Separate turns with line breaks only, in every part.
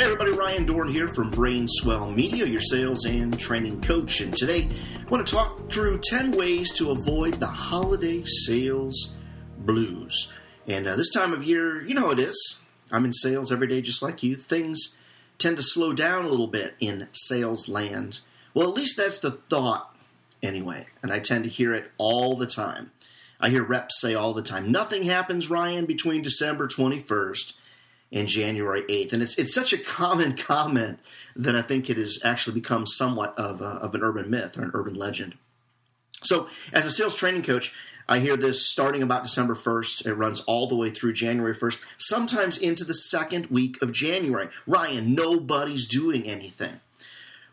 Hey everybody, Ryan Dohrn here from Brainswell Media, your sales and training coach. And today I want to talk through 10 ways to avoid the holiday sales blues. And uh, this time of year, you know it is. I'm in sales every day just like you. Things tend to slow down a little bit in sales land. Well, at least that's the thought anyway. And I tend to hear it all the time. I hear reps say all the time, nothing happens, Ryan, between December 21st and January 8th. And it's, it's such a common comment that I think it has actually become somewhat of, a, of an urban myth or an urban legend. So, as a sales training coach, I hear this starting about December 1st. It runs all the way through January 1st, sometimes into the second week of January. Ryan, nobody's doing anything.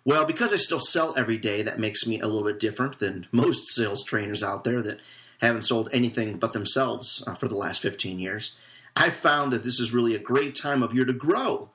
Well, because I still sell every day, that makes me a little bit different than most sales trainers out there that haven't sold anything but themselves uh, for the last 15 years. I found that this is really a great time of year to grow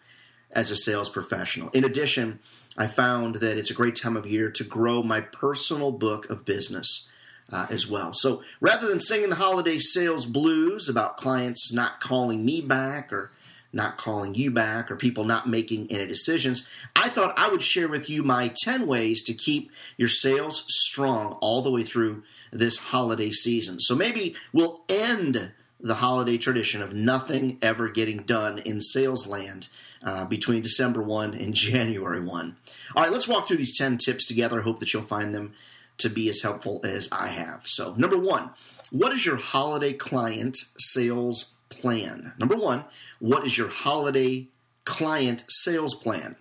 as a sales professional. In addition, I found that it's a great time of year to grow my personal book of business uh, as well. So rather than singing the holiday sales blues about clients not calling me back or not calling you back or people not making any decisions, I thought I would share with you my 10 ways to keep your sales strong all the way through this holiday season. So maybe we'll end the holiday tradition of nothing ever getting done in sales land uh, between December 1 and January 1. All right, let's walk through these 10 tips together. I hope that you'll find them to be as helpful as I have. So, number one, what is your holiday client sales plan? Number one, what is your holiday client sales plan?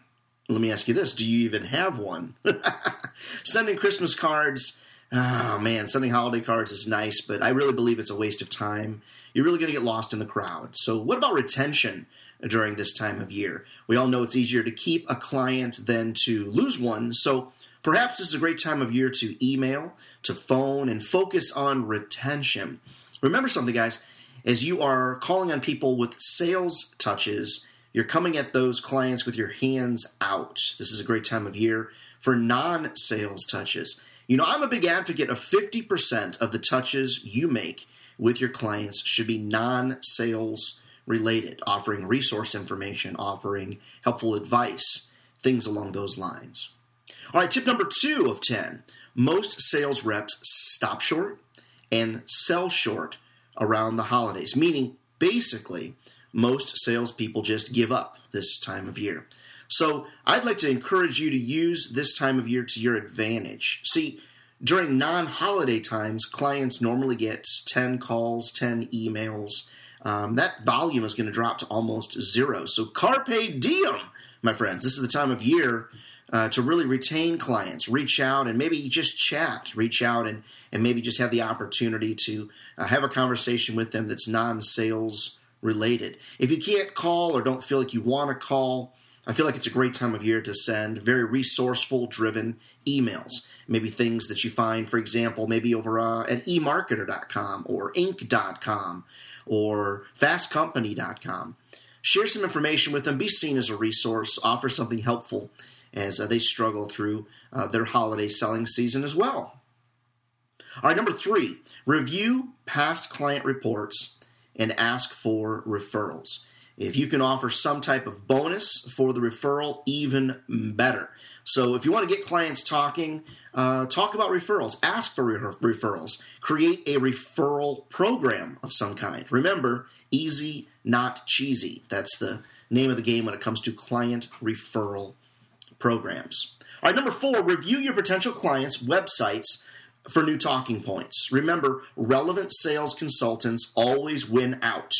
Let me ask you this do you even have one? Sending Christmas cards oh man, sending holiday cards is nice, but I really believe it's a waste of time. You're really going to get lost in the crowd. So, what about retention during this time of year? We all know it's easier to keep a client than to lose one. So, perhaps this is a great time of year to email, to phone, and focus on retention. Remember something, guys, as you are calling on people with sales touches, you're coming at those clients with your hands out. This is a great time of year for non sales touches. You know, I'm a big advocate of 50% of the touches you make with your clients should be non sales related, offering resource information, offering helpful advice, things along those lines. All right, tip number two of 10 most sales reps stop short and sell short around the holidays, meaning basically, most salespeople just give up this time of year. So I'd like to encourage you to use this time of year to your advantage. See, during non holiday times, clients normally get 10 calls, 10 emails. Um, that volume is going to drop to almost zero. So, carpe diem, my friends. This is the time of year uh, to really retain clients, reach out and maybe just chat, reach out and, and maybe just have the opportunity to uh, have a conversation with them that's non sales related. If you can't call or don't feel like you want to call, I feel like it's a great time of year to send very resourceful driven emails. Maybe things that you find, for example, maybe over uh, at emarketer.com or inc.com or fastcompany.com. Share some information with them, be seen as a resource, offer something helpful as uh, they struggle through uh, their holiday selling season as well. All right, number three, review past client reports and ask for referrals. If you can offer some type of bonus for the referral, even better. So if you want to get clients talking, uh, talk about referrals, ask for re- referrals, create a referral program of some kind. Remember, easy, not cheesy. That's the name of the game when it comes to client referral programs. All right, number four, review your potential clients' websites for new talking points. Remember, relevant sales consultants always win out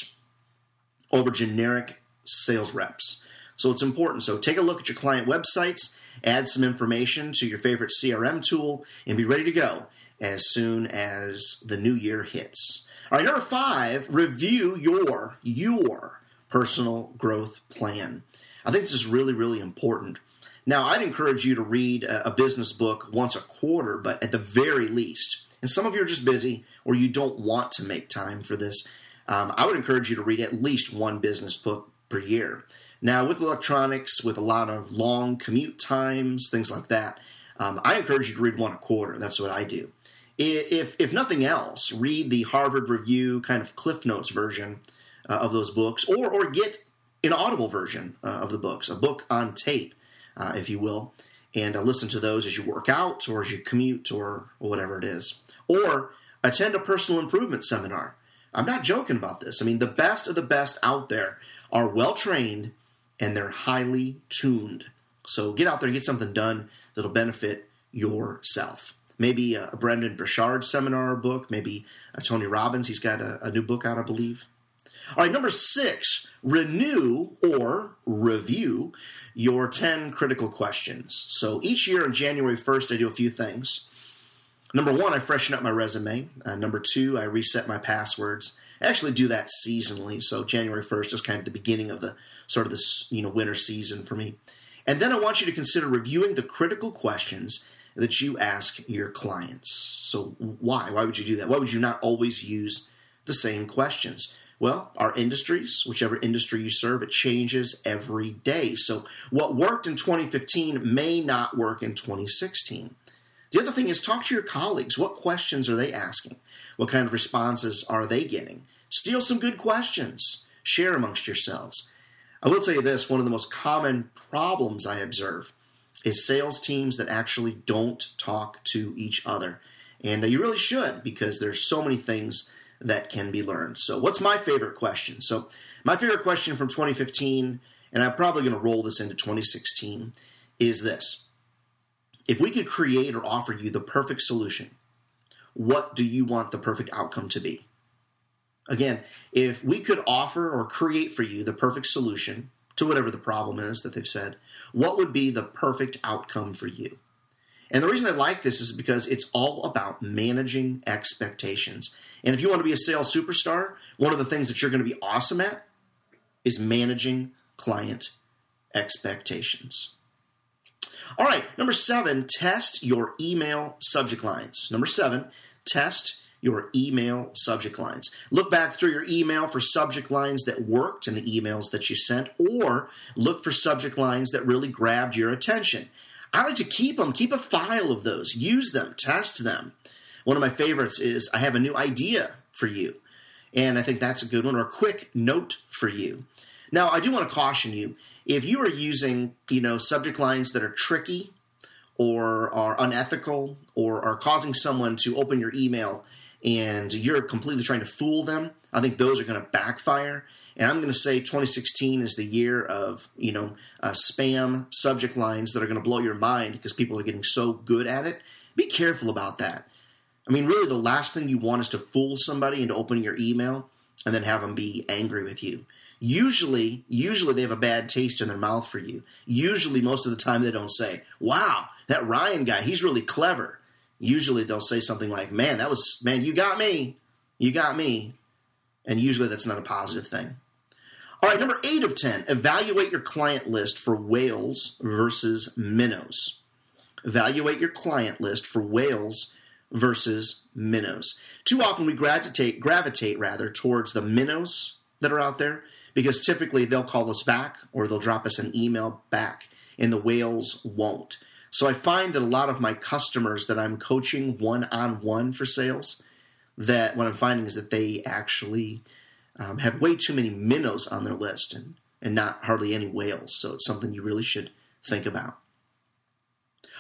over generic sales reps. So it's important. So take a look at your client websites, add some information to your favorite CRM tool, and be ready to go as soon as the new year hits. All right, number five, review your your personal growth plan. I think this is really, really important. Now, I'd encourage you to read a, business book once a quarter, but at the very least, and some of you are just busy or you don't want to make time for this, um, I would encourage you to read at least one business book per year. Now, with electronics, with a lot of long commute times, things like that, um, I encourage you to read one a quarter. That's what I do. If, if nothing else, read the Harvard Review kind of Cliff Notes version uh, of those books, or or get an audible version uh, of the books, a book on tape, uh, if you will, and uh, listen to those as you work out or as you commute or, or whatever it is. Or attend a personal improvement seminar. I'm not joking about this. I mean, the best of the best out there are well trained and they're highly tuned. So get out there and get something done that'll benefit yourself. Maybe a Brendon Burchard seminar book, maybe a Tony Robbins. He's got a, a new book out, I believe. All right, number six, renew or review your 10 critical questions. So each year on January 1st, I do a few things. Number one, I freshen up my resume. Uh, number two, I reset my passwords. I actually do that seasonally. So January 1st is kind of the beginning of the sort of this you know winter season for me. And then I want you to consider reviewing the critical questions that you ask your clients. So why? Why would you do that? Why would you not always use the same questions? Well, our industries, whichever industry you serve, it changes every day. So what worked in 2015 may not work in 2016. The other thing is talk to your colleagues. What questions are they asking? What kind of responses are they getting? Steal some good questions. Share amongst yourselves. I will tell you this one of the most common problems I observe is sales teams that actually don't talk to each other. And you really should because there's so many things that can be learned. So, what's my favorite question? So, my favorite question from 2015, and I'm probably going to roll this into 2016, is this if we could create or offer you the perfect solution, what do you want the perfect outcome to be? Again, if we could offer or create for you the perfect solution to whatever the problem is that they've said, what would be the perfect outcome for you? And the reason I like this is because it's all about managing expectations. And if you want to be a sales superstar, one of the things that you're going to be awesome at is managing client expectations. All right, number seven, test your email subject lines. Number seven, test your email subject lines. Look back through your email for subject lines that worked in the emails that you sent, or look for subject lines that really grabbed your attention. I like to keep them, keep a file of those, use them, test them. One of my favorites is I have a new idea for you. And I think that's a good one, or a quick note for you. Now, I do want to caution you if you are using, you know, subject lines that are tricky or are unethical or are causing someone to open your email and you're completely trying to fool them, I think those are going to backfire. And I'm going to say 2016 is the year of you know uh, spam subject lines that are going to blow your mind because people are getting so good at it. Be careful about that. I mean, really, the last thing you want is to fool somebody into opening your email and then have them be angry with you usually usually they have a bad taste in their mouth for you. Usually most of the time they don't say, "Wow, that Ryan guy, he's really clever." Usually they'll say something like, "Man, that was man, you got me. You got me." And usually that's not a positive thing. All right, number 8 of 10, evaluate your client list for whales versus minnows. Evaluate your client list for whales versus minnows. Too often we gravitate gravitate rather towards the minnows that are out there because typically they'll call us back or they'll drop us an email back, and the whales won't. So I find that a lot of my customers that I'm coaching one on one for sales, that what I'm finding is that they actually um, have way too many minnows on their list and, and not hardly any whales. So it's something you really should think about.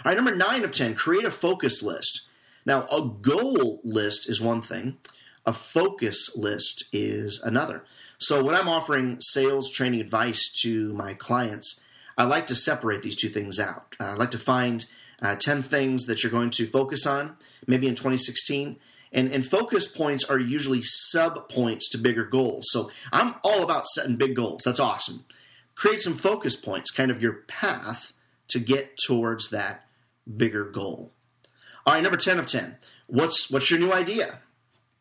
All right, number nine of 10, create a focus list. Now, a goal list is one thing, a focus list is another. So when I'm offering sales training advice to my clients, I like to separate these two things out. Uh, I like to find uh, 10 things that you're going to focus on, maybe in 2016. And, and focus points are usually sub points to bigger goals. So I'm all about setting big goals. That's awesome. Create some focus points, kind of your path to get towards that bigger goal. All right, number 10 of 10. What's, what's your new idea?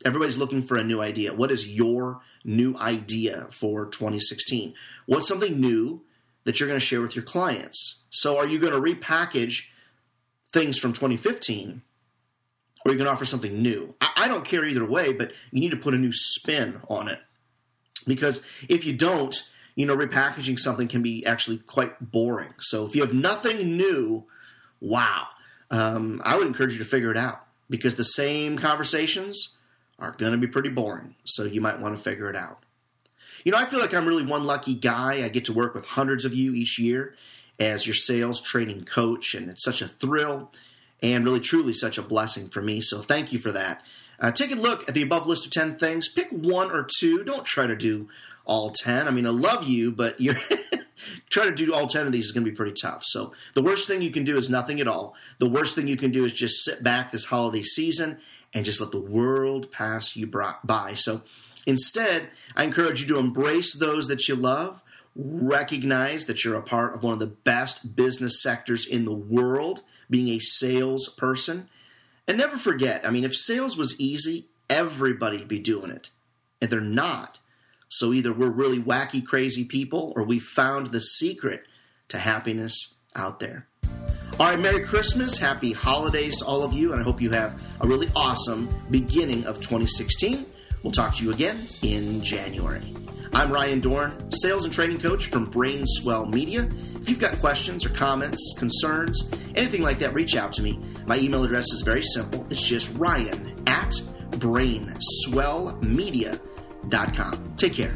Everybody's looking for a new idea. What is your new idea for 2016? What's something new that you're going to share with your clients? So, are you going to repackage things from 2015 or you going to offer something new? I, I don't care either way, but you need to put a new spin on it. Because if you don't, you know, repackaging something can be actually quite boring. So, if you have nothing new, wow, um, I would encourage you to figure it out because the same conversations are going to be pretty boring, so you might want to figure it out. You know, I feel like I'm really one lucky guy. I get to work with hundreds of you each year as your sales training coach, and it's such a thrill and really truly such a blessing for me. So thank you for that. Uh, take a look at the above list of 10 things. Pick one or two. Don't try to do all 10. I mean, I love you, but you're trying to do all 10 of these is going to be pretty tough. So the worst thing you can do is nothing at all. The worst thing you can do is just sit back this holiday season and just let the world pass you by. So instead, I encourage you to embrace those that you love, recognize that you're a part of one of the best business sectors in the world, being a salesperson. And never forget, I mean, if sales was easy, everybody'd be doing it. And they're not. So either we're really wacky, crazy people, or we found the secret to happiness out there. All right, Merry Christmas, Happy Holidays to all of you, and I hope you have a really awesome beginning of 2016. We'll talk to you again in January. I'm Ryan Dohrn, sales and training coach from Brainswell Media. If you've got questions or comments, concerns, anything like that, reach out to me. My email address is very simple. It's just ryan at brainswellmedia.com. Take care.